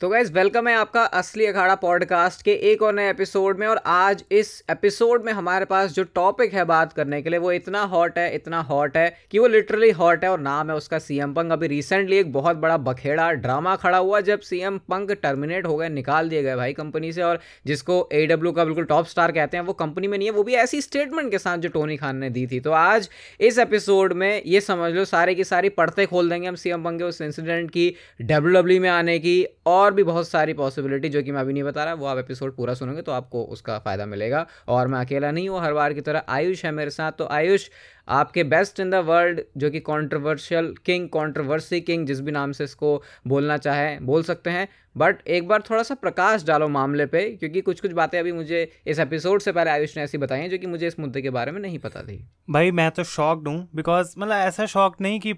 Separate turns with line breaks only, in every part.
तो guys welcome है आपका असली अखाड़ा पॉडकास्ट के एक और नए एपिसोड में और आज इस एपिसोड में हमारे पास जो टॉपिक है बात करने के लिए, वो इतना हॉट है, इतना हॉट है कि वो लिटरली हॉट है और नाम है उसका सीएम पंक अभी रिसेंटली एक बहुत बड़ा बखेड़ा ड्रामा खड़ा हुआ जब सीएम पंक टर्मिनेट हो गए, निकाल दिए गए भाई कंपनी से और जिसको एडब्ल्यू का बिल्कुल टॉप स्टार कहते हैं, वो कंपनी में नहीं है, वो भी ऐसी स्टेटमेंट के साथ जो टोनी खान ने दी थी। तो आज इस एपिसोड में ये समझ लो, सारे की सारी पढ़ते खोल देंगे हम सीएम पंक के उस इंसिडेंट की डब्ल्यू में आने की और और भी बहुत सारी पॉसिबिलिटी जो कि मैं अभी नहीं बता रहा, वो आप एपिसोड पूरा सुनोगे तो आपको उसका फ़ायदा मिलेगा। और मैं अकेला नहीं हूँ, हर बार की तरह आयुष है मेरे साथ। तो आयुष, आपके बेस्ट इन द वर्ल्ड जो कि कंट्रोवर्शियल किंग कंट्रोवर्सी किंग जिस भी नाम से इसको बोलना चाहे, बोल सकते हैं। बट एक बार थोड़ा सा प्रकाश डालो मामले पे, क्योंकि कुछ कुछ बातें अभी मुझे इस एपिसोड से पहले आयुष ने ऐसी बताई हैं, जो कि मुझे इस मुद्दे के बारे में नहीं पता थी।
भाई, मैं तो शॉक्ड हूँ बिकॉज़ मतलब ऐसा शॉक नहीं कि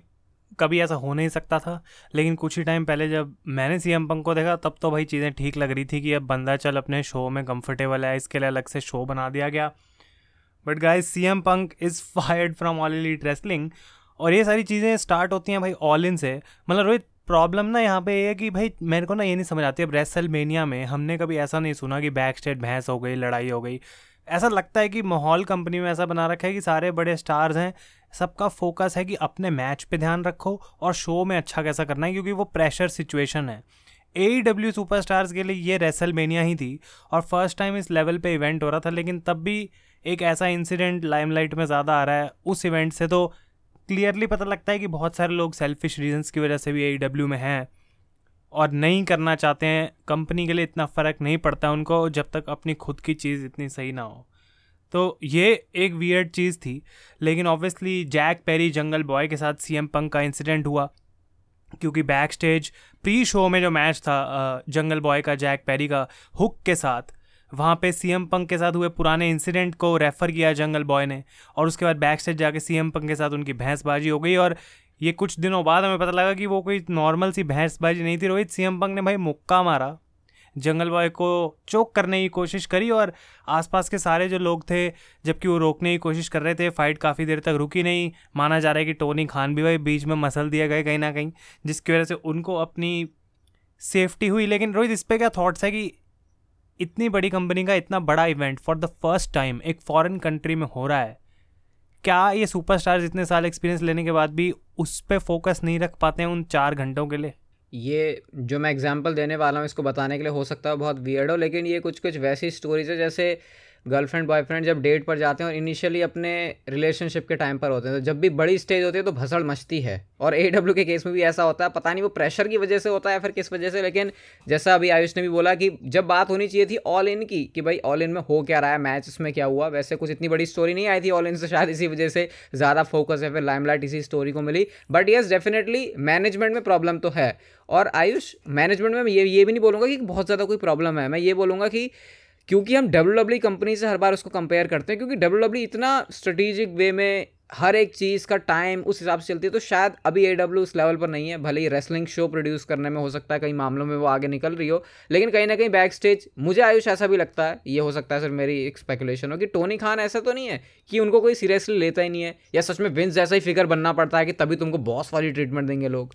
कभी ऐसा हो नहीं सकता था। लेकिन कुछ ही टाइम पहले जब मैंने सी एम पंक को देखा, तब तो भाई चीज़ें ठीक लग रही थी कि अब बंदा चल अपने शो में कंफर्टेबल है, इसके लिए अलग से शो बना दिया गया। But guys C M Punk is fired from All Elite Wrestling और ये सारी चीज़ें स्टार्ट होती हैं भाई ऑल इन से। मतलब रोहित प्रॉब्लम ना यहाँ पे ये है कि भाई मेरे को ना ये नहीं समझ आती। अब रेसल में हमने कभी ऐसा नहीं सुना कि बैक स्टेट भैंस हो गई, लड़ाई हो गई। ऐसा लगता है कि माहौल कंपनी में ऐसा बना रखा है कि सारे बड़े स्टार्स हैं सबका फोकस है कि अपने मैच पे ध्यान रखो और शो में अच्छा कैसा करना है, क्योंकि वो प्रेशर सिचुएशन है। ए डब्ल्यू सुपर के लिए ये रेसल मेनिया ही थी और फ़र्स्ट टाइम इस लेवल पे इवेंट हो रहा था, लेकिन तब भी एक ऐसा इंसिडेंट लाइमलाइट में ज़्यादा आ रहा है। उस इवेंट से तो क्लियरली पता लगता है कि बहुत सारे लोग सेल्फिश रीजंस की वजह से भी ए डब्ल्यू में हैं और नहीं करना चाहते हैं। कंपनी के लिए इतना फ़र्क नहीं पड़ता उनको जब तक अपनी खुद की चीज़ इतनी सही ना हो। तो ये एक वियर्ड चीज़ थी। लेकिन obviously Jack Perry Jungle Boy के साथ सी एम पंक का इंसिडेंट हुआ, क्योंकि बैक स्टेज प्री शो में जो मैच था जंगल बॉय का जैक पेरी का हुक के साथ, वहाँ पे सी एम पंक के साथ हुए पुराने इंसिडेंट को रेफ़र किया जंगल बॉय ने, और उसके बाद बैक स्टेज जाके सी एम पंक के साथ उनकी भैंसबाजी हो गई, और ये कुछ दिनों बाद हमें पता लगा कि वो कोई नॉर्मल सी भैंसबाजी नहीं थी। रोहित सी एम पंक ने भाई मुक्का मारा। जंगल बॉय को चोक करने की कोशिश करी और आसपास के सारे जो लोग थे, जबकि वो रोकने की कोशिश कर रहे थे फाइट काफ़ी देर तक रुकी नहीं। माना जा रहा है कि टोनी खान भी भाई बीच में मसल दिया गया कहीं ना कहीं, जिसकी वजह से उनको अपनी सेफ्टी हुई। लेकिन रोहित, इस पर क्या थाट्स है कि इतनी बड़ी कंपनी का इतना बड़ा event for the first time एक फॉरेन कंट्री में हो रहा है, क्या ये सुपरस्टार्स इतने साल एक्सपीरियंस लेने के बाद भी उस पर फोकस नहीं रख पाते हैं उन चार घंटों के लिए?
ये जो मैं एग्जांपल देने वाला हूँ, इसको बताने के लिए हो सकता है बहुत वियर्ड हो, लेकिन ये कुछ कुछ वैसी स्टोरीज है, जैसे गर्लफ्रेंड, बॉयफ्रेंड जब डेट पर जाते हैं और इनिशियली अपने रिलेशनशिप के टाइम पर होते हैं तो जब भी बड़ी स्टेज होती है तो भसड़ मचती है। और ए डब्ल्यू के केस में भी ऐसा होता है, पता नहीं वो प्रेशर की वजह से होता है फिर किस वजह से, लेकिन जैसा अभी आयुष ने भी बोला कि जब बात होनी चाहिए थी ऑल इन की, कि भाई ऑल इन में हो क्या रहा है मैच उसमें क्या हुआ, वैसे कुछ इतनी बड़ी स्टोरी नहीं आई थी ऑल इन से, शायद इसी वजह से ज़्यादा फोकस है फिर लाइमलाइट इसी स्टोरी को मिली। बट येस डेफिनेटली मैनेजमेंट में प्रॉब्लम तो है। और आयुष मैनेजमेंट में ये ये भी नहीं बोलूँगा कि बहुत ज़्यादा कोई प्रॉब्लम है। मैं ये बोलूँगा कि क्योंकि हम डब्ल्यू डब्ल्यू कंपनी से हर बार उसको कंपेयर करते हैं, क्योंकि डब्ल्यू डब्ल्यू इतना स्ट्रेटेजिक वे में हर एक चीज़ का टाइम उस हिसाब से चलती है तो शायद अभी ए डब्ल्यू उस लेवल पर नहीं है। भले ही रेसलिंग शो प्रोड्यूस करने में हो सकता है, कई मामलों में वो आगे निकल रही हो, लेकिन कहीं ना कहीं बैक स्टेज मुझे आयुष ऐसा भी लगता है, ये हो सकता है सर मेरी एक स्पेकुलेशन हो, कि टोनी खान ऐसा तो नहीं है कि उनको कोई सीरियसली लेता ही नहीं है, या सच में विंस जैसा ही फिगर बनना पड़ता है कि तभी तुमको बॉस वाली ट्रीटमेंट देंगे लोग।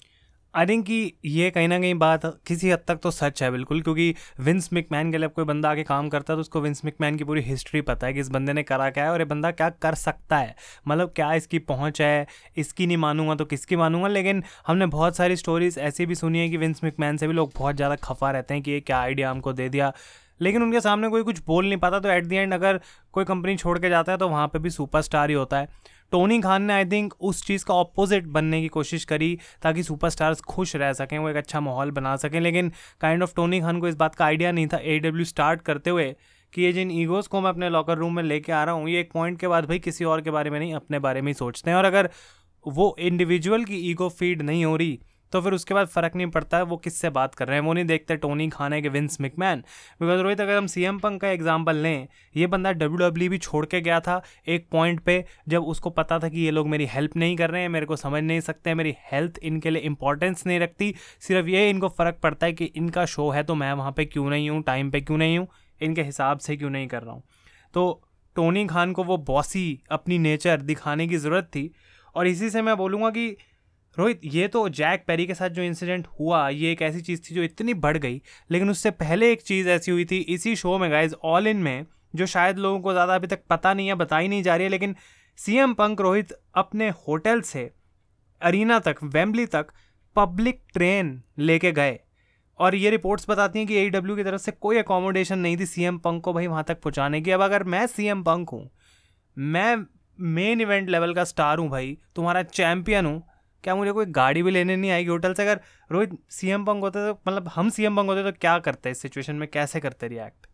आई थिंक कि ये कहीं ना कहीं बात किसी हद तक तो सच है बिल्कुल, क्योंकि विंस मिकमैन के लिए कोई बंदा आके काम करता है तो उसको विंस मिकमैन की पूरी हिस्ट्री पता है कि इस बंदे ने करा क्या है और ये बंदा क्या कर सकता है। मतलब क्या इसकी पहुँच है, इसकी नहीं मानूँगा तो किसकी मानूँगा, लेकिन हमने बहुत सारी स्टोरीज ऐसी भी सुनी है कि विंस मिकमैन से भी लोग बहुत ज़्यादा खफा रहते हैं कि ये क्या आइडिया हमको दे दिया। लेकिन उनके सामने कोई कुछ बोल नहीं पाता तो एट दी एंड अगर कोई कंपनी छोड़ के जाता है तो वहाँ पर भी सुपरस्टार ही होता है। टोनी खान ने आई थिंक उस चीज़ का ऑपोजिट बनने की कोशिश करी ताकि सुपरस्टार्स खुश रह सकें, वो एक अच्छा माहौल बना सकें। लेकिन काइंड ऑफ़ टोनी खान को इस बात का आइडिया नहीं था। ए डब्ल्यू स्टार्ट करते हुए कि ये जिन ईगोज़ को मैं अपने लॉकर रूम में लेके आ रहा हूँ, ये एक पॉइंट के बाद भाई किसी और के बारे में नहीं, अपने बारे में ही सोचते हैं। और अगर वो इंडिविजुअल की ईगो फ़ीड नहीं हो रही तो फिर उसके बाद फ़र्क नहीं पड़ता है वो किससे बात कर रहे हैं, वो नहीं देखते टोनी खाने के विंस मिकमैन बिकॉज़ रोहित, अगर हम सी एम पंक का एग्ज़ाम्पल लें, ये बंदा डब्ल्यू डब्ल्यू भी छोड़ के गया था एक पॉइंट पे, जब उसको पता था कि ये लोग मेरी हेल्प नहीं कर रहे हैं, मेरे को समझ नहीं सकते, मेरी हेल्थ इनके लिए इंपॉर्टेंस नहीं रखती, सिर्फ़ ये इनको फ़र्क पड़ता है कि इनका शो है तो मैं वहाँ पर क्यों नहीं हूँ टाइम पर क्यों नहीं हूँ, इनके हिसाब से क्यों नहीं कर रहा हूँ। तो टोनी खान को वो बॉसी अपनी नेचर दिखाने की ज़रूरत थी, और इसी से मैं बोलूँगा कि रोहित, ये तो जैक पेरी के साथ जो इंसिडेंट हुआ, ये एक ऐसी चीज़ थी जो इतनी बढ़ गई, लेकिन उससे पहले एक चीज़ ऐसी हुई थी इसी शो में गाइज़ ऑल इन में, जो शायद लोगों को ज़्यादा अभी तक पता नहीं है, बताई नहीं जा रही है, लेकिन सी एम पंक रोहित, अपने होटल से, अरीना तक वेम्बली तक पब्लिक ट्रेन लेके गए। और ये रिपोर्ट्स बताती हैं कि ए e की तरफ़ से कोई अकोमोडेशन नहीं थी सी एम पंक को भाई वहाँ तक पहुँचाने की। अब अगर मैं सी एम पंक हूँ, मैं मेन इवेंट लेवल का स्टार हूँ भाई, तुम्हारा चैम्पियन हूँ क्या मुझे कोई गाड़ी भी लेने नहीं आएगी? होटल से अगर रोहित सीएम पंक होते तो मतलब हम सीएम पंक होते तो क्या करते इस सिचुएशन में? कैसे करते रिएक्ट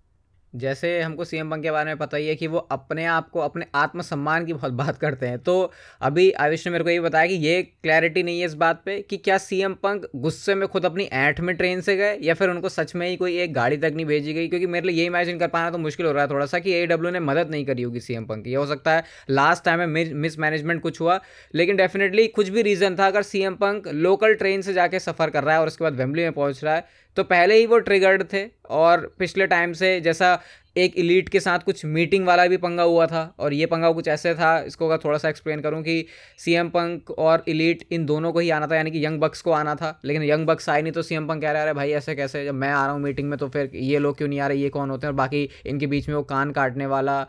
जैसे हमको सीएम पंक के बारे में पता ही है कि वो अपने आप को, अपने आत्मसम्मान की बहुत बात करते हैं। तो अभी आयुष ने मेरे को ये बताया कि ये क्लैरिटी नहीं है इस बात पे कि क्या सीएम पंक गुस्से में खुद अपनी ऐठ में ट्रेन से गए या फिर उनको सच में ही कोई एक गाड़ी तक नहीं भेजी गई? क्योंकि मेरे लिए ये इमेजिन कर पाना तो मुश्किल हो रहा है थोड़ा सा कि एडब्ल्यू ने मदद नहीं करी होगी सीएम पंक की। ये हो सकता है लास्ट टाइम में मिस मैनेजमेंट कुछ हुआ, लेकिन डेफिनेटली कुछ भी रीज़न था, अगर सीएम पंक लोकल ट्रेन से जाके सफ़र कर रहा है और उसके बाद वेम्बली में पहुँच रहा है तो पहले ही वो ट्रिगर्ड थे और पिछले टाइम से जैसा एक इलीट के साथ कुछ मीटिंग वाला भी पंगा हुआ था और ये पंगा कुछ ऐसे था, इसको अगर थोड़ा सा एक्सप्लेन करूँ कि सीएम पंक और इलीट इन दोनों को ही आना था, यानी कि यंग बक्स को आना था। लेकिन यंग बक्स आए नहीं तो सीएम पंक कह रहा है भाई, ऐसे कैसे? जब मैं आ रहा हूँ मीटिंग में तो फिर ये लोग क्यों नहीं आ रहे? ये कौन होते हैं? और बाकी इनके बीच में वो कान काटने वाला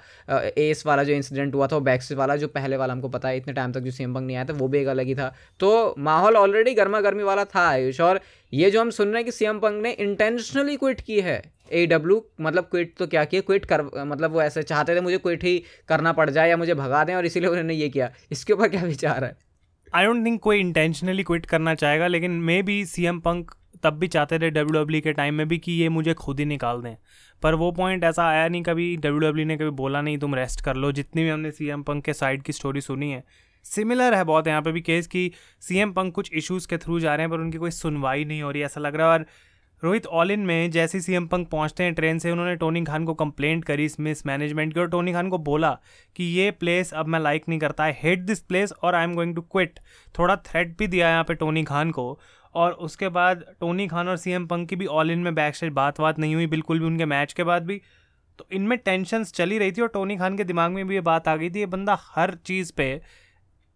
एस वाला जो इंसिडेंट हुआ था, वो बैक्स वाला जो पहले वाला हमको पता है, इतने टाइम तक जो सीएम पंक नहीं आया था, वो भी एक अलग ही था। तो माहौल ऑलरेडी गर्मा गर्मी वाला था, आयुष। और ये जो हम सुन रहे हैं कि सीएम पंक ने इंटेंशनली क्विट की है ए डब्ल्यू मतलब क्विट तो क्या किया? क्विट कर मतलब वो ऐसे चाहते थे मुझे क्विट ही करना पड़ जाए या मुझे भगा दें और इसीलिए उन्होंने ये किया। इसके ऊपर क्या विचार है?
आई डोंट थिंक कोई इंटेंशनली क्विट करना चाहेगा, लेकिन maybe C M Punk तब भी चाहते थे डब्ल्यू डब्ल्यू के टाइम में भी कि ये मुझे खुद ही निकाल दें। पर वो पॉइंट ऐसा आया नहीं, कभी डब्ल्यू डब्ल्यू ने कभी बोला नहीं, तुम रेस्ट कर लो। जितनी भी हमने सी एम पंक के साइड की स्टोरी सुनी है सिमिलर है बहुत यहाँ पे भी केस कि सी एम पंक कुछ इश्यूज़ के थ्रू जा रहे हैं, पर उनकी कोई सुनवाई नहीं हो रही, ऐसा लग रहा है। और रोहित ऑल इन में जैसे सी एम पंक पहुँचते हैं ट्रेन से, उन्होंने टोनी खान को कंप्लेंट करी इस मिस मैनेजमेंट की और टोनी खान को बोला कि ये प्लेस अब मैं लाइक नहीं करता। आई हेट दिस प्लेस और I am going to quit थोड़ा थ्रेट भी दिया यहाँ पे टोनी खान को और उसके बाद टोनी खान और सी एम पंक की भी ऑल इन में बैक स्टेज बात बात नहीं हुई, बिल्कुल भी उनके मैच के बाद भी। तो इनमें टेंशन्स चली रही थी और टोनी खान के दिमाग में भी ये बात आ गई थी, ये बंदा हर चीज़ पे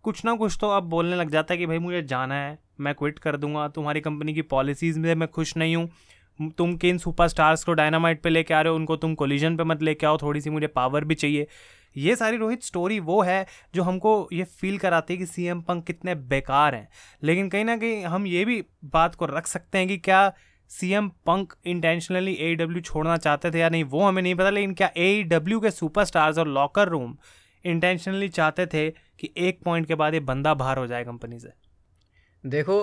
कुछ ना कुछ तो अब बोलने लग जाता है कि भाई मुझे जाना है। मैं क्विट कर दूँगा। तुम्हारी कंपनी की पॉलिसीज़ में मैं खुश नहीं हूँ। तुम किन सुपर स्टार्स को डायनामाइट पे लेके आ रहे हो? उनको तुम कोलिजन पे मत लेके आओ। थोड़ी सी मुझे पावर भी चाहिए। ये सारी रोहित स्टोरी वो है जो हमको ये फील कराती है कि सी एम पंक कितने बेकार हैं। लेकिन कहीं ना कहीं हम ये भी बात को रख सकते हैं कि क्या C M Punk intentionally A W छोड़ना चाहते थे या नहीं, वो हमें नहीं पता। लेकिन क्या ए डब्ल्यू के सुपर स्टार्स और लॉकर रूम इंटेंशनली चाहते थे कि एक पॉइंट के बाद ये बंदा बाहर हो जाए कंपनी से?
देखो,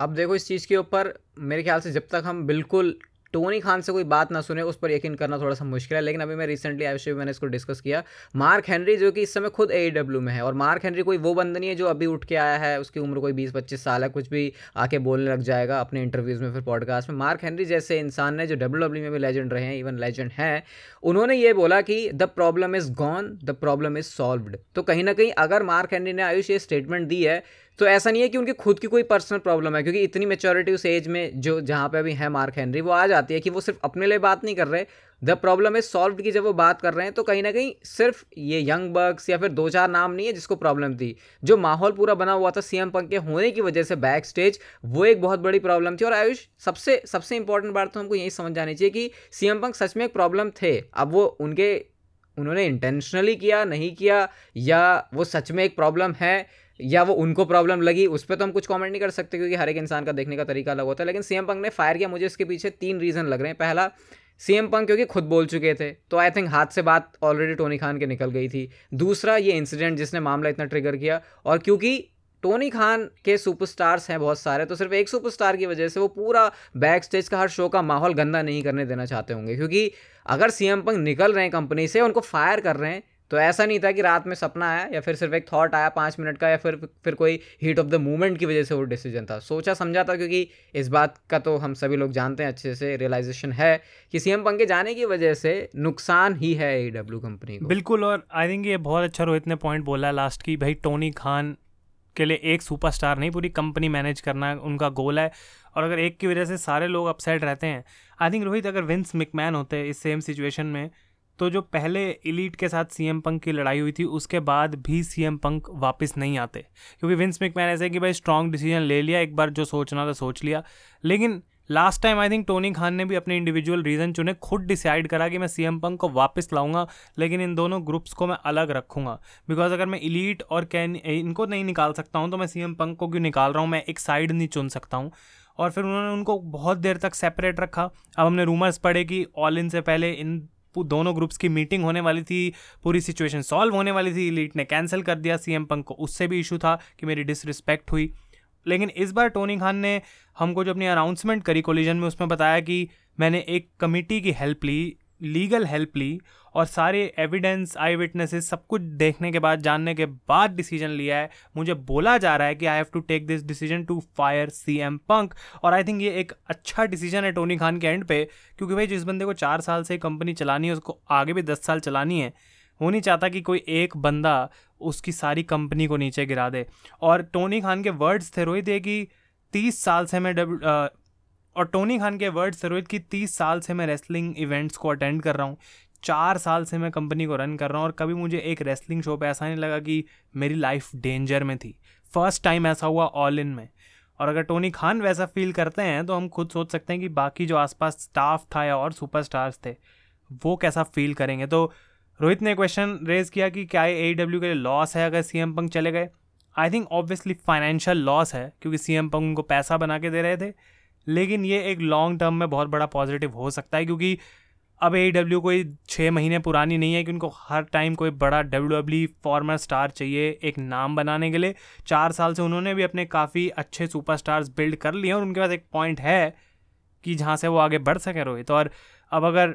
अब देखो इस चीज़ के ऊपर मेरे ख्याल से जब तक हम बिल्कुल टोनी खान से कोई बात ना सुने, उस पर यकीन करना थोड़ा सा मुश्किल है। लेकिन अभी मैं रिसेंटली आयुष मैंने इसको डिस्कस किया। मार्क हेनरी जो कि इस समय खुद ए में है, और मार्क हेनरी कोई वो बंद नहीं है जो अभी उठ के आया है, उसकी उम्र कोई बीस पच्चीस साल है, कुछ भी आके बोलने लग जाएगा अपने इंटरव्यूज़ में, फिर पॉडकास्ट में। मार्क हेनरी जैसे इंसान ने जो डब्ल्यू में भी लेजेंड रहे हैं इवन लेजेंड हैं, उन्होंने ये बोला कि the problem is gone the problem is solved तो कहीं ना कहीं अगर मार्क हेनरी ने आयुष ये स्टेटमेंट दी है तो ऐसा नहीं है कि उनकी खुद की कोई पर्सनल प्रॉब्लम है, क्योंकि इतनी मेच्योरिटी उस एज में जो, जहाँ पे अभी है मार्क हेनरी वो आ जाती है कि वो सिर्फ़ अपने लिए बात नहीं कर रहे। द प्रॉब्लम इज़ सॉल्व की जब वो बात कर रहे हैं तो कहीं ना कहीं सिर्फ़ ये यंग बग्स या फिर दो चार नाम नहीं है जिसको प्रॉब्लम थी। जो माहौल पूरा बना हुआ था सीएम पंक के होने की वजह से बैक स्टेज वो एक बहुत बड़ी प्रॉब्लम थी। और आयुष, सबसे सबसे इंपॉर्टेंट बात तो हमको यही समझ जानी चाहिए कि सीएम पंक सच में एक प्रॉब्लम थे। अब वो उनके, उन्होंने इंटेंशनली किया, नहीं किया, या वो सच में एक प्रॉब्लम है? या वो उनको प्रॉब्लम लगी, उस पर तो हम कुछ कमेंट नहीं कर सकते क्योंकि हर एक इंसान का देखने का तरीका अलग होता है। लेकिन सीएम पंक ने फायर किया, मुझे इसके पीछे तीन रीज़न लग रहे हैं। पहला सीएम पंक क्योंकि खुद बोल चुके थे तो आई थिंक हाथ से बात ऑलरेडी टोनी खान के निकल गई थी। दूसरा, ये इंसिडेंट जिसने मामला इतना ट्रिगर किया, और क्योंकि टोनी खान के सुपरस्टार्स हैं बहुत सारे तो सिर्फ़ एक सुपरस्टार की वजह से वो पूरा बैक स्टेज का, हर शो का माहौल गंदा नहीं करने देना चाहते होंगे। क्योंकि अगर सीएम पंक निकल रहे हैं कंपनी से, उनको फायर कर रहे हैं तो ऐसा नहीं था कि रात में सपना आया या फिर सिर्फ़ एक थॉट आया पाँच मिनट का या फिर फिर कोई हीट ऑफ़ द मोमेंट की वजह से वो डिसीज़न था। सोचा, समझा था क्योंकि इस बात का तो हम सभी लोग जानते हैं, अच्छे से रियलाइजेशन है कि सीएम पंके जाने की वजह से नुकसान ही है ई डब्ल्यू कंपनी
बिल्कुल, और आई थिंक ये बहुत अच्छा रोहित ने पॉइंट बोला लास्ट की, भाई टोनी खान के लिए एक सुपरस्टार नहीं, पूरी कंपनी मैनेज करना उनका गोल है। और अगर एक की वजह से सारे लोग अपसेट रहते हैं आई थिंक रोहित अगर विंस मिकमैन होते इस सेम सिचुएशन में तो जो पहले इलीट के साथ सी एम पंक की लड़ाई हुई थी, उसके बाद भी सी एम पंक वापस नहीं आते। क्योंकि विंस मैन ऐसे कि भाई स्ट्रॉन्ग डिसीज़न ले लिया, एक बार जो सोचना था सोच लिया। लेकिन last time I think Tony Khan ने भी अपने इंडिविजुअल रीज़न चुने, खुद डिसाइड करा कि मैं सी एम पंक को वापस लाऊँगा, लेकिन इन दोनों ग्रुप्स को मैं अलग रखूँगा। बिकॉज़ अगर मैं इलीट और कैन इनको नहीं निकाल सकता हूँ तो मैं सी एम पंक को क्यों निकाल रहा हूँ? मैं एक साइड नहीं चुन सकता हूँ। और फिर उन्होंने उनको बहुत देर तक सेपरेट रखा। अब हमने रूमर्स पढ़े कि ऑल इन से पहले इन दोनों ग्रुप्स की मीटिंग होने वाली थी, पूरी सिचुएशन सॉल्व होने वाली थी इलीट ने कैंसिल कर दिया, सीएम पंक को उससे भी इशू था कि मेरी डिसरिस्पेक्ट हुई। लेकिन इस बार टोनी खान ने हमको जो अपनी अनाउंसमेंट करी कोलिजन में, उसमें बताया कि मैंने एक कमेटी की हेल्प ली लीगल हेल्प ली और सारे एविडेंस आई विटनेसेस सब कुछ देखने के बाद, जानने के बाद डिसीज़न लिया है। मुझे बोला जा रहा है कि I have to take this decision to fire C M Punk और आई थिंक ये एक अच्छा डिसीज़न है टोनी खान के एंड पे, क्योंकि भाई जिस बंदे को चार साल से कंपनी चलानी है, उसको आगे भी दस साल चलानी है, वो नहीं चाहता कि कोई एक बंदा उसकी सारी कंपनी को नीचे गिरा दे। और टोनी खान के वर्ड्स थे रोहित, ये कि तीस साल से मैं डब्ल्यू और टोनी खान के वर्ड्स थे रोहित कि तीस साल से मैं रेसलिंग इवेंट्स को अटेंड कर रहा हूँ। चार साल से मैं कंपनी को रन कर रहा हूँ और कभी मुझे एक रेसलिंग शो पे ऐसा नहीं लगा कि मेरी लाइफ डेंजर में थी। फ़र्स्ट टाइम ऐसा हुआ ऑल इन में। और अगर टोनी खान वैसा फील करते हैं तो हम खुद सोच सकते हैं कि बाकी जो आसपास स्टाफ था या और सुपरस्टार्स थे, वो कैसा फील करेंगे? तो रोहित ने क्वेश्चन रेज किया कि क्या ए डब्ल्यू के लिए लॉस है अगर सी एम पंक चले गए? I think obviously financial loss है, क्योंकि सी एम पंक उनको पैसा बना के दे रहे थे। लेकिन ये एक लॉन्ग टर्म में बहुत बड़ा पॉजिटिव हो सकता है क्योंकि अब ए डब्ल्यू कोई छः महीने पुरानी नहीं है कि उनको हर टाइम कोई बड़ा डब्ल्यू डब्ल्यू फॉर्मर स्टार चाहिए एक नाम बनाने के लिए। चार साल से उन्होंने भी अपने काफ़ी अच्छे सुपरस्टार्स बिल्ड कर लिए और उनके पास एक पॉइंट है कि जहाँ से वो आगे बढ़ सके रोहित। और अब अगर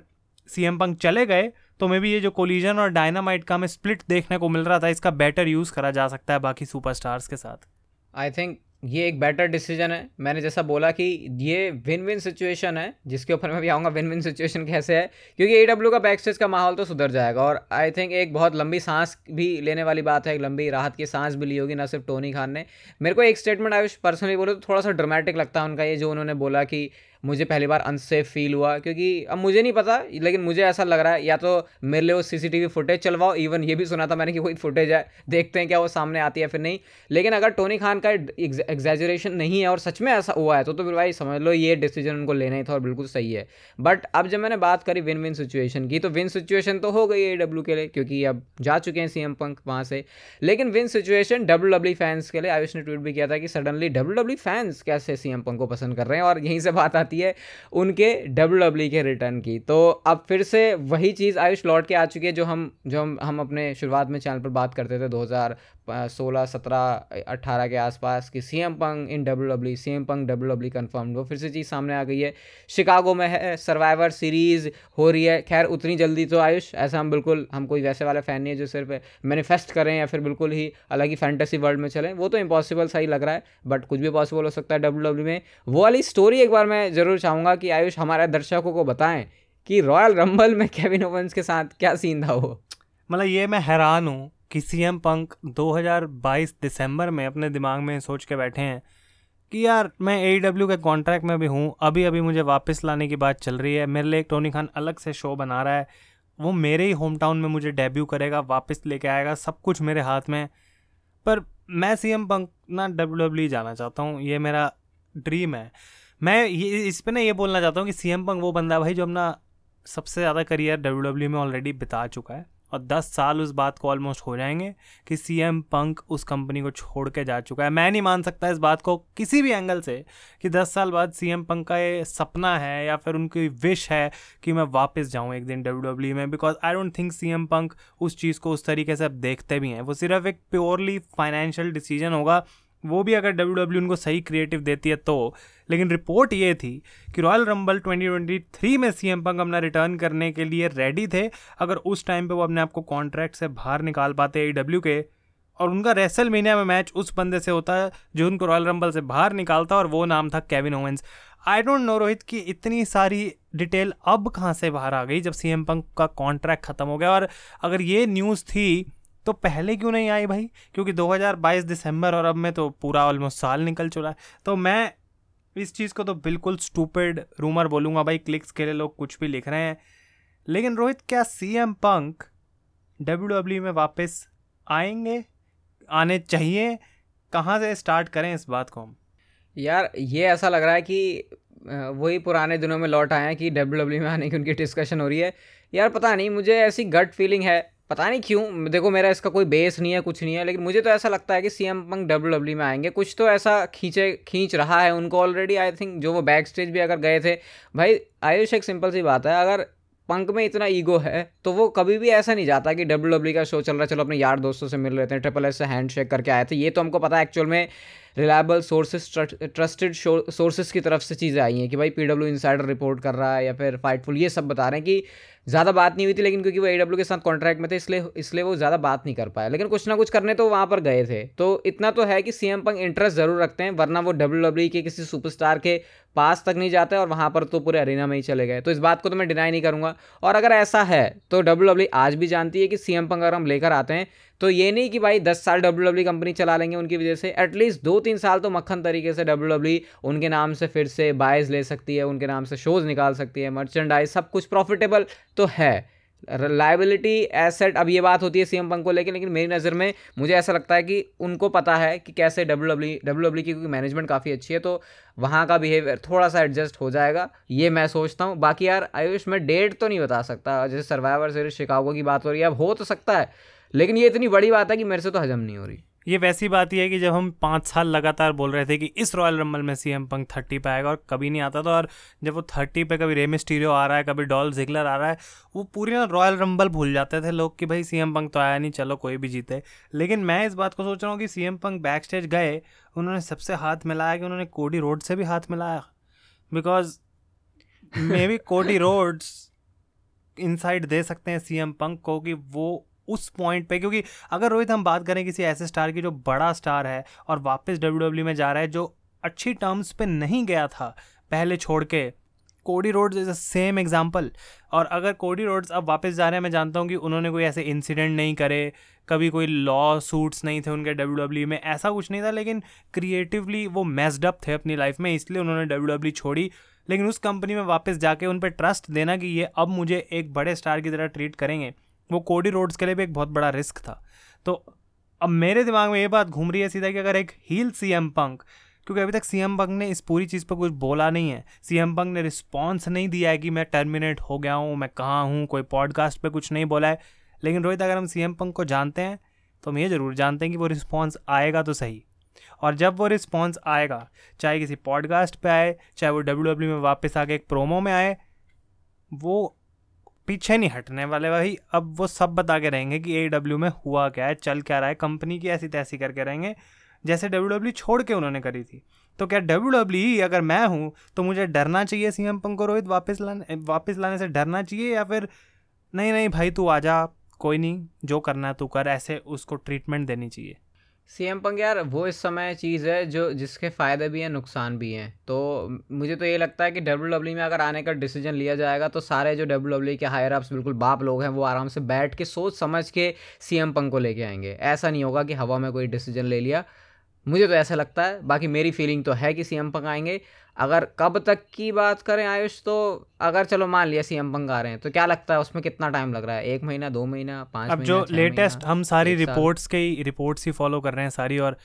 सी एम पंक चले गए तो मे भी ये जो कोलिजन और डायनामाइट का हमें स्प्लिट देखने को मिल रहा था, इसका बेटर यूज़ करा जा सकता है बाकी सुपरस्टार्स के साथ।
आई थिंक ये एक बेटर डिसीज़न है। मैंने जैसा बोला कि ये विन विन सिचुएशन है, जिसके ऊपर मैं भी आऊँगा विन विन सिचुएशन कैसे है? क्योंकि ए डब्ल्यू का बैक स्टेज का माहौल तो सुधर जाएगा और आई थिंक एक बहुत लंबी सांस भी लेने वाली बात है, एक लंबी राहत की सांस भी ली होगी, ना सिर्फ़ टोनी खान ने। मेरे को एक स्टेटमेंट आयुष पर्सनली बोले तो थोड़ा सा ड्रामेटिक लगता है उनका ये, जो उन्होंने बोला कि मुझे पहली बार अनसेफ फील हुआ, क्योंकि अब मुझे नहीं पता, लेकिन मुझे ऐसा लग रहा है, या तो मेरे लिए वो सीसीटीवी फुटेज चलवाओ इवन ये भी सुना था मैंने कि कोई फुटेज है, देखते हैं क्या वो सामने आती है फिर नहीं। लेकिन अगर टोनी खान का एग्जेजरेशन नहीं है और सच में ऐसा हुआ है तो तो फिर भाई समझ लो ये डिसीज़न उनको लेना ही था और बिल्कुल सही है। बट अब जब मैंने बात करी विन विन सिचुएशन की तो विन सिचुएशन तो हो गई ए डब्ल्यू के लिए, क्योंकि अब जा चुके हैं सी एम पंक वहाँ से। लेकिन win situation W W fans के लिए, आयुष ने ट्वीट भी किया था कि सडनली डब्ल्यू डब्ल्यू फैंस कैसे सी एम पंक को पसंद कर रहे हैं, और यहीं से बात आती है उनके डब्ल्यू डब्ल्यू e के रिटर्न की। तो अब फिर से वही चीज़ आयुष लौट के आ चुकी है जो हम जो हम हम अपने शुरुआत में चैनल पर बात करते थे 2016 17 18 के आसपास कि C M Punk in W W C M Punk W W confirm वो फिर से चीज़ सामने आ गई है, शिकागो में है सर्वाइवर सीरीज़ हो रही है। खैर, उतनी जल्दी तो आयुष, ऐसा हम बिल्कुल, हम कोई वैसे वाले फ़ैन नहीं है जो सिर्फ़ मैनिफेस्ट करें या फिर बिल्कुल ही अलग ही फैंटेसी वर्ल्ड में चलें। वो तो इम्पॉसिबल सही लग रहा है बट कुछ भी पॉसिबल हो सकता है डब्ल्यू डब्ल्यू में। वो वाली स्टोरी एक बार मैं ज़रूर चाहूँगा कि आयुष हमारे दर्शकों को बताएँ कि रॉयल रंबल में केविन ओवंस के साथ क्या सीन था वो।
मतलब ये मैं हैरान हूँ कि सी एम पंक 2022 दिसंबर में अपने दिमाग में सोच के बैठे हैं कि यार, मैं ए डब्ल्यू के कॉन्ट्रैक्ट में भी हूँ अभी अभी मुझे वापस लाने की बात चल रही है, मेरे लिए टोनी खान अलग से शो बना रहा है, वो मेरे ही होम टाउन में मुझे डेब्यू करेगा, वापस लेके आएगा, सब कुछ मेरे हाथ में पर मैं सी एम पंक ना डब्ल्यू डब्ल्यू जाना चाहता हूँ, ये मेरा ड्रीम है। मैं ये, इस पर ना ये बोलना चाहता हूँ कि सी एम पंक वो बंदा भाई जो अपना सबसे ज़्यादा करियर डब्ल्यू डब्ल्यू में ऑलरेडी बिता चुका है। और दस साल उस बात को ऑलमोस्ट हो जाएँगे कि सी एम पंक उस कंपनी को छोड़ के जा चुका है। मैं नहीं मान सकता इस बात को किसी भी एंगल से कि दस साल बाद सी एम पंक का ये सपना है या फिर उनकी विश है कि मैं वापस जाऊँ एक दिन डब्ल्यू डब्ल्यू में because I don't think C M Punk उस चीज़ को उस तरीके से अब देखते भी हैं। वो सिर्फ़ एक प्योरली फाइनेंशियल डिसीज़न होगा वो भी अगर डब्ल्यू डब्ल्यू उनको सही क्रिएटिव देती है तो। लेकिन रिपोर्ट ये थी कि रॉयल रंबल 2023 में सी एम पंक अपना रिटर्न करने के लिए रेडी थे। अगर उस टाइम पे वो अपने आप को कॉन्ट्रैक्ट से बाहर निकाल पाते ए डब्ल्यू के, और उनका रेसल मीनिया में मैच उस बंदे से होता है जो उनको रॉयल रंबल से बाहर निकालता, और वो नाम था Kevin Owens I don't know Rohit कि इतनी सारी डिटेल अब कहाँ से बाहर आ गई जब सी एम पंक का कॉन्ट्रैक्ट ख़त्म हो गया। और अगर ये न्यूज़ थी तो पहले क्यों नहीं आई भाई? क्योंकि 2022 दिसंबर और अब में तो पूरा ऑलमोस्ट साल निकल चुका है। तो मैं इस चीज़ को तो बिल्कुल स्टूपेड रूमर बोलूँगा भाई क्लिक्स के लिए लोग कुछ भी लिख रहे हैं। लेकिन रोहित, क्या C M Punk W W में वापस आएँगे? आने चाहिए? कहाँ से स्टार्ट करें इस बात को हम?
यार, ये ऐसा लग रहा है कि वही पुराने दिनों में लौट आए हैं कि डब्ल्यू डब्ल्यू में आने की उनकी डिस्कशन हो रही है। यार, पता नहीं, मुझे ऐसी गट फीलिंग है पता नहीं क्यों, देखो मेरा इसका कोई बेस नहीं है, कुछ नहीं है, लेकिन मुझे तो ऐसा लगता है कि C M Punk W W में आएँगे। कुछ तो ऐसा खींचे, खींच रहा है उनको ऑलरेडी आई थिंक जो वो बैक स्टेज भी अगर गए थे। भाई, आयुष एक सिंपल सी बात है, अगर पंक में इतना ईगो है तो वो कभी भी ऐसा नहीं जाता कि डब्ल्यू डब्ल्यू का शो चल रहा है, चलो अपने यार दोस्तों से मिल रहे हैं ट्रिपल एस से हैंड शेक करके आए थे। ये तो हमको पता है एक्चुअल में रिलायबल सोर्सेज ट्रस्टेड सोर्सेज की तरफ़ से चीज़ें आई हैं कि भाई पी डब्ल्यू इंसाइडर रिपोर्ट कर रहा है या फिर फाइटफुल ये सब बता रहे हैं कि ज़्यादा बात नहीं हुई थी लेकिन क्योंकि वो ए के साथ कॉन्ट्रैक्ट में थे, इसलिए इसलिए वो ज़्यादा बात नहीं कर पाया लेकिन कुछ ना कुछ करने तो वहाँ पर गए थे। तो इतना तो है कि सी एम पंक इंटरेस्ट ज़रूर रखते हैं, वरना वो डब्ल्यू e के किसी सुपरस्टार के पास तक नहीं जाते और वहाँ पर तो पूरे अरीना में ही चले गए। तो इस बात को तो मैं डिनाई नहीं करूँगा। और अगर ऐसा है तो डब्ल्यू e आज भी जानती है कि सी एम पंक अगर हम लेकर आते हैं तो ये नहीं कि भाई दस साल डब्ल्यू डब्ल्यू कंपनी चला लेंगे उनकी वजह से एटलीस्ट दो तीन साल तो मक्खन तरीके से डब्ल्यू डब्ल्यू उनके नाम से फिर से बायस ले सकती है, उनके नाम से शोज़ निकाल सकती है मर्चेंडाइज सब कुछ प्रॉफिटेबल तो है। लाइबिलिटी एसेट अब ये बात होती है सीएम पंक को लेकर लेकिन मेरी नज़र में मुझे ऐसा लगता है कि उनको पता है कि कैसे डब्ल्यू डब्ल्यू डब्ल्यू डब्ल्यू की क्योंकि मैनेजमेंट काफ़ी अच्छी है तो वहाँ का बिहेवियर थोड़ा सा एडजस्ट हो जाएगा, ये मैं सोचता हूँ। बाकी यार आयुष, मैं डेट तो नहीं बता सकता, जैसे सर्वाइवर सीरीज़ शिकागो की बात हो रही है, अब हो तो सकता है लेकिन ये इतनी बड़ी बात है कि मेरे से तो हजम नहीं हो रही।
ये वैसी बात ही है कि जब हम पाँच साल लगातार बोल रहे थे कि इस रॉयल रंबल में सी एम पंक थर्टी पे आएगा और कभी नहीं आता था और जब वो थर्टी पे कभी रेम स्टीरियो आ रहा है कभी डॉल जिगलर आ रहा है वो पूरी ना रॉयल रंबल भूल जाते थे लोग कि भाई सी एम पंक तो आया नहीं चलो कोई भी जीते। लेकिन मैं इस बात को सोच रहा हूँ कि C M Punk back stage गए उन्होंने सबसे हाथ मिलाया कि उन्होंने कोडी रोड से भी हाथ मिलाया। Because maybe Cody Rhodes inside दे सकते हैं सी एम पंक को कि वो उस पॉइंट पे, क्योंकि अगर रोहित, हम बात करें किसी ऐसे स्टार की जो बड़ा स्टार है और वापस डब्ल्यू डब्ल्यू में जा रहा है, जो अच्छी टर्म्स पे नहीं गया था पहले छोड़ के Cody Rhodes is a same example और अगर कोडी रोड्स अब वापस जा रहे हैं, मैं जानता हूँ कि उन्होंने कोई ऐसे इंसिडेंट नहीं करे, कभी कोई लॉ सूट्स नहीं थे उनके डब्ल्यू डब्ल्यू में, ऐसा कुछ नहीं था, लेकिन क्रिएटिवली वो मेस्डअप थे अपनी लाइफ में, इसलिए उन्होंने डब्ल्यू डब्ल्यू छोड़ी. लेकिन उस कंपनी में वापस जाके उन पर ट्रस्ट देना कि ये अब मुझे एक बड़े स्टार की तरह ट्रीट करेंगे. वो कोडी रोड्स के लिए भी एक बहुत बड़ा रिस्क था। तो अब मेरे दिमाग में ये बात घूम रही है सीधा कि अगर एक हील सी एम पंक, क्योंकि अभी तक सी एम पंक ने इस पूरी चीज़ पर कुछ बोला नहीं है। सी एम पंक ने रिस्पॉन्स नहीं दिया है कि मैं टर्मिनेट हो गया हूँ, मैं कहाँ हूँ, कोई पॉडकास्ट पे कुछ नहीं बोला है। लेकिन रोहित, अगर हम सी एम पंक को जानते हैं तो हम ये ज़रूर जानते हैं कि वो रिस्पॉन्स आएगा तो सही। और जब वो रिस्पॉन्स आएगा, चाहे किसी पॉडकास्ट पे आए, चाहे वो डब्ल्यू में वापस आके एक प्रोमो में आए, वो पीछे नहीं हटने वाले भाई। अब वो सब बता के रहेंगे कि ए डब्ल्यू में हुआ क्या है, चल क्या रहा है कंपनी की ऐसी तैसी करके रहेंगे, जैसे डब्ल्यू डब्ल्यू छोड़ के उन्होंने करी थी। तो क्या डब्ल्यू डब्ल्यू अगर मैं हूँ तो मुझे डरना चाहिए सी एम पंको रोहित वापस लाने वापस लाने से डरना चाहिए या फिर, नहीं नहीं भाई, तू आ जा, कोई नहीं, जो करना है तू कर, ऐसे उसको ट्रीटमेंट देनी चाहिए?
सी एम पंग यार, वो इस समय चीज़ है जो, जिसके फ़ायदे भी हैं, नुकसान भी हैं। तो मुझे तो ये लगता है कि डब्ल्यू डब्ल्यू e में अगर आने का डिसीज़न लिया जाएगा तो सारे जो डब्ल्यू डब्ल्यू e के हायर अप्स बिल्कुल बाप लोग हैं, वो आराम से बैठ के सोच समझ के सी एम पंग को लेके आएँगे। ऐसा नहीं होगा कि हवा में कोई डिसीज़न ले लिया मुझे तो ऐसा लगता है बाकी मेरी फीलिंग तो है कि सी एम पंग आएँगे। अगर कब तक की बात करें आयुष तो अगर चलो मान लिया सी एम पंग आ रहे हैं तो क्या लगता है उसमें कितना टाइम लग रहा है? एक महीना दो महीना पाँच
अब जो लेटेस्ट हम सारी रिपोर्ट्स के ही रिपोर्ट्स ही फॉलो कर रहे हैं सारी और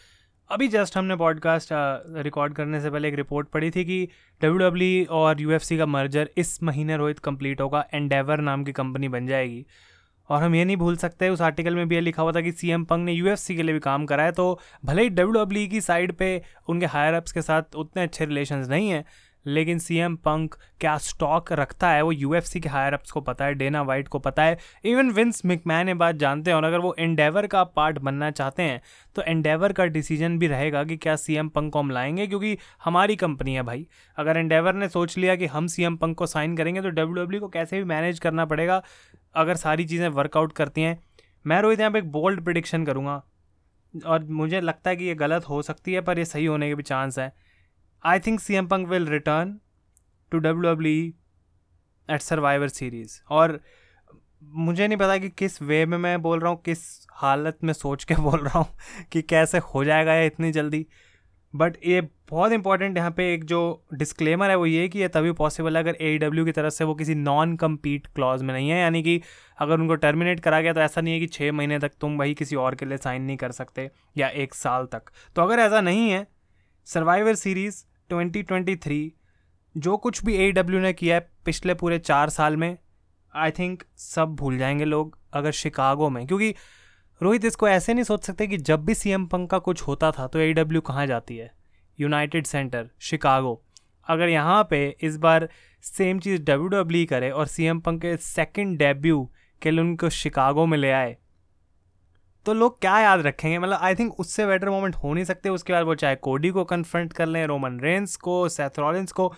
अभी जस्ट हमने पॉडकास्ट रिकॉर्ड करने से पहले एक रिपोर्ट पढ़ी थी कि डब्ल्यू डब्ल्यू और UFC का मर्जर इस महीने रोहित कंप्लीट होगा एंडेवर नाम की कंपनी बन जाएगी। और हम ये नहीं भूल सकते, उस आर्टिकल में भी ये लिखा हुआ था कि सी एम पंग ने यूएफसी के लिए भी काम करा है तो भले ही डब्ल्यू डब्ल्यू की साइड पे उनके हायर अप्स के साथ उतने अच्छे रिलेशन नहीं हैं, लेकिन सी एम पंक क्या स्टॉक रखता है, वो यूएफसी के हायर अप्स को पता है डेना वाइट को पता है इवन विंस मिकमैन ये बात जानते हैं, और अगर वो एंडेवर का पार्ट बनना चाहते हैं तो एंडेवर का डिसीज़न भी रहेगा कि क्या सी एम पंक को हम लाएँगे, क्योंकि हमारी कंपनी है भाई। अगर एंडेवर ने सोच लिया कि हम सी एम पंक को साइन करेंगे तो डब्ल्यू डब्ल्यू को कैसे भी मैनेज करना पड़ेगा अगर सारी चीज़ें वर्कआउट करती हैं, मैं रोहित यहाँ पे एक बोल्ड प्रिडिक्शन करूँगा। और मुझे लगता है कि ये गलत हो सकती है, पर ये सही होने के भी चांस है। I think C M Punk will return to W W at Survivor Series और मुझे नहीं पता कि किस वे में मैं बोल रहा हूँ, किस हालत में सोच के बोल रहा हूँ कि कैसे हो जाएगा ये इतनी जल्दी। बट ये बहुत इंपॉर्टेंट यहाँ पे एक जो डिस्क्लेमर है वो ये कि ये तभी पॉसिबल है अगर ए डब्ल्यू की तरफ़ से वो किसी नॉन कम्पीट क्लॉज में नहीं है, यानी कि अगर उनको टर्मिनेट करा गया तो ऐसा नहीं है कि छः महीने तक तुम भाई किसी और के लिए साइन नहीं कर सकते या एक साल तक। तो अगर ऐसा नहीं है सर्वाइवर सीरीज़ 2023 जो कुछ भी ए डब्ल्यू ने किया है पिछले पूरे चार साल में आई थिंक सब भूल जाएँगे लोग अगर शिकागो में, क्योंकि रोहित, इसको ऐसे नहीं सोच सकते कि जब भी सी एम पंक का कुछ होता था तो ए डब्ल्यू कहाँ जाती है? यूनाइटेड सेंटर शिकागो अगर यहाँ पे इस बार सेम चीज़ डब्ल्यू डब्ल्यू करे और सी एम पंक के सेकेंड डेब्यू के लिए उनको शिकागो में ले आए तो लोग क्या याद रखेंगे? मतलब आई थिंक उससे बेटर मोमेंट हो नहीं सकते। उसके बाद वो चाहे कोडी को कन्फ्रंट कर लें रोमन रेंस को सेथरॉलिंस को,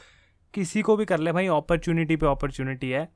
किसी को भी कर ले, भाई अपॉर्चुनिटी पे अपॉर्चुनिटी है।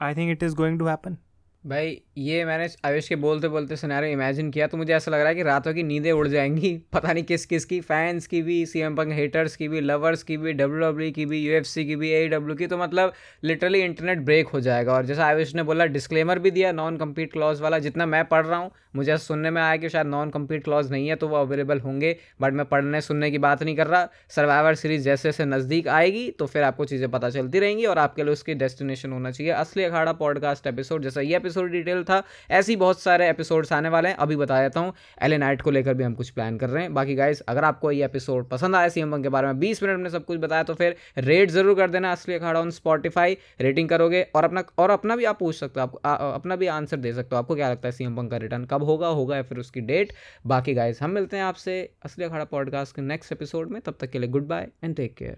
I think it is going to happen
भाई ये मैंने आयुष के बोलते बोलते सिनेरियो इमेजिन किया तो मुझे ऐसा लग रहा है कि रातों की नींदें उड़ जाएँगी। पता नहीं किस किस की फैंस की भी सी एम पंग हेटर्स की भी लवर्स की भी डब्ल्यू डब्ल्यू की भी यू एफ़ सी की भी ए डब्ल्यू की तो मतलब लिटरली इंटरनेट ब्रेक हो जाएगा। और जैसा आयुष ने बोला डिस्क्लेमर भी दिया नॉन कम्पीट क्लॉज वाला, जितना मैं पढ़ रहा हूँ, मुझे ऐसा सुनने में आया कि शायद नॉन कम्पीट क्लॉज नहीं है तो वो अवेलेबल होंगे बट मैं पढ़ने सुनने की बात नहीं कर रहा। सर्वाइवर सीरीज़ जैसे जैसे नज़दीक आएगी तो फिर आपको चीज़ें पता चलती रहेंगी, और आपके लिए उसकी डेस्टिनेशन होना चाहिए। असली अखाड़ा पॉडकास्ट एपिसोड जैसा ये एपिसोड डिटेल था। ऐसे ही बहुत सारे एपिसोड्स आने वाले हैं, अभी बता देता हूँ। एल नाइट को लेकर भी हम कुछ प्लान कर रहे हैं। बाकी गाइज़ अगर आपको ये एपिसोड पसंद आया सी के बारे में, बीस मिनट में सब कुछ बताया तो फिर रेट ज़रूर कर देना असली अखाड़ा ऑन स्पॉटीफाई रेटिंग करोगे और अपना और अपना भी आप पूछ सकते हो आपको अपना भी आंसर दे सकते हो। आपको क्या लगता है सी का रिटर्न कब होगा होगा या फिर उसकी डेट बाकी गाइज़ हम मिलते हैं आपसे असली अखाड़ा पॉडकास्ट के नेक्स्ट एपिसोड में। तब तक के लिए goodbye and take care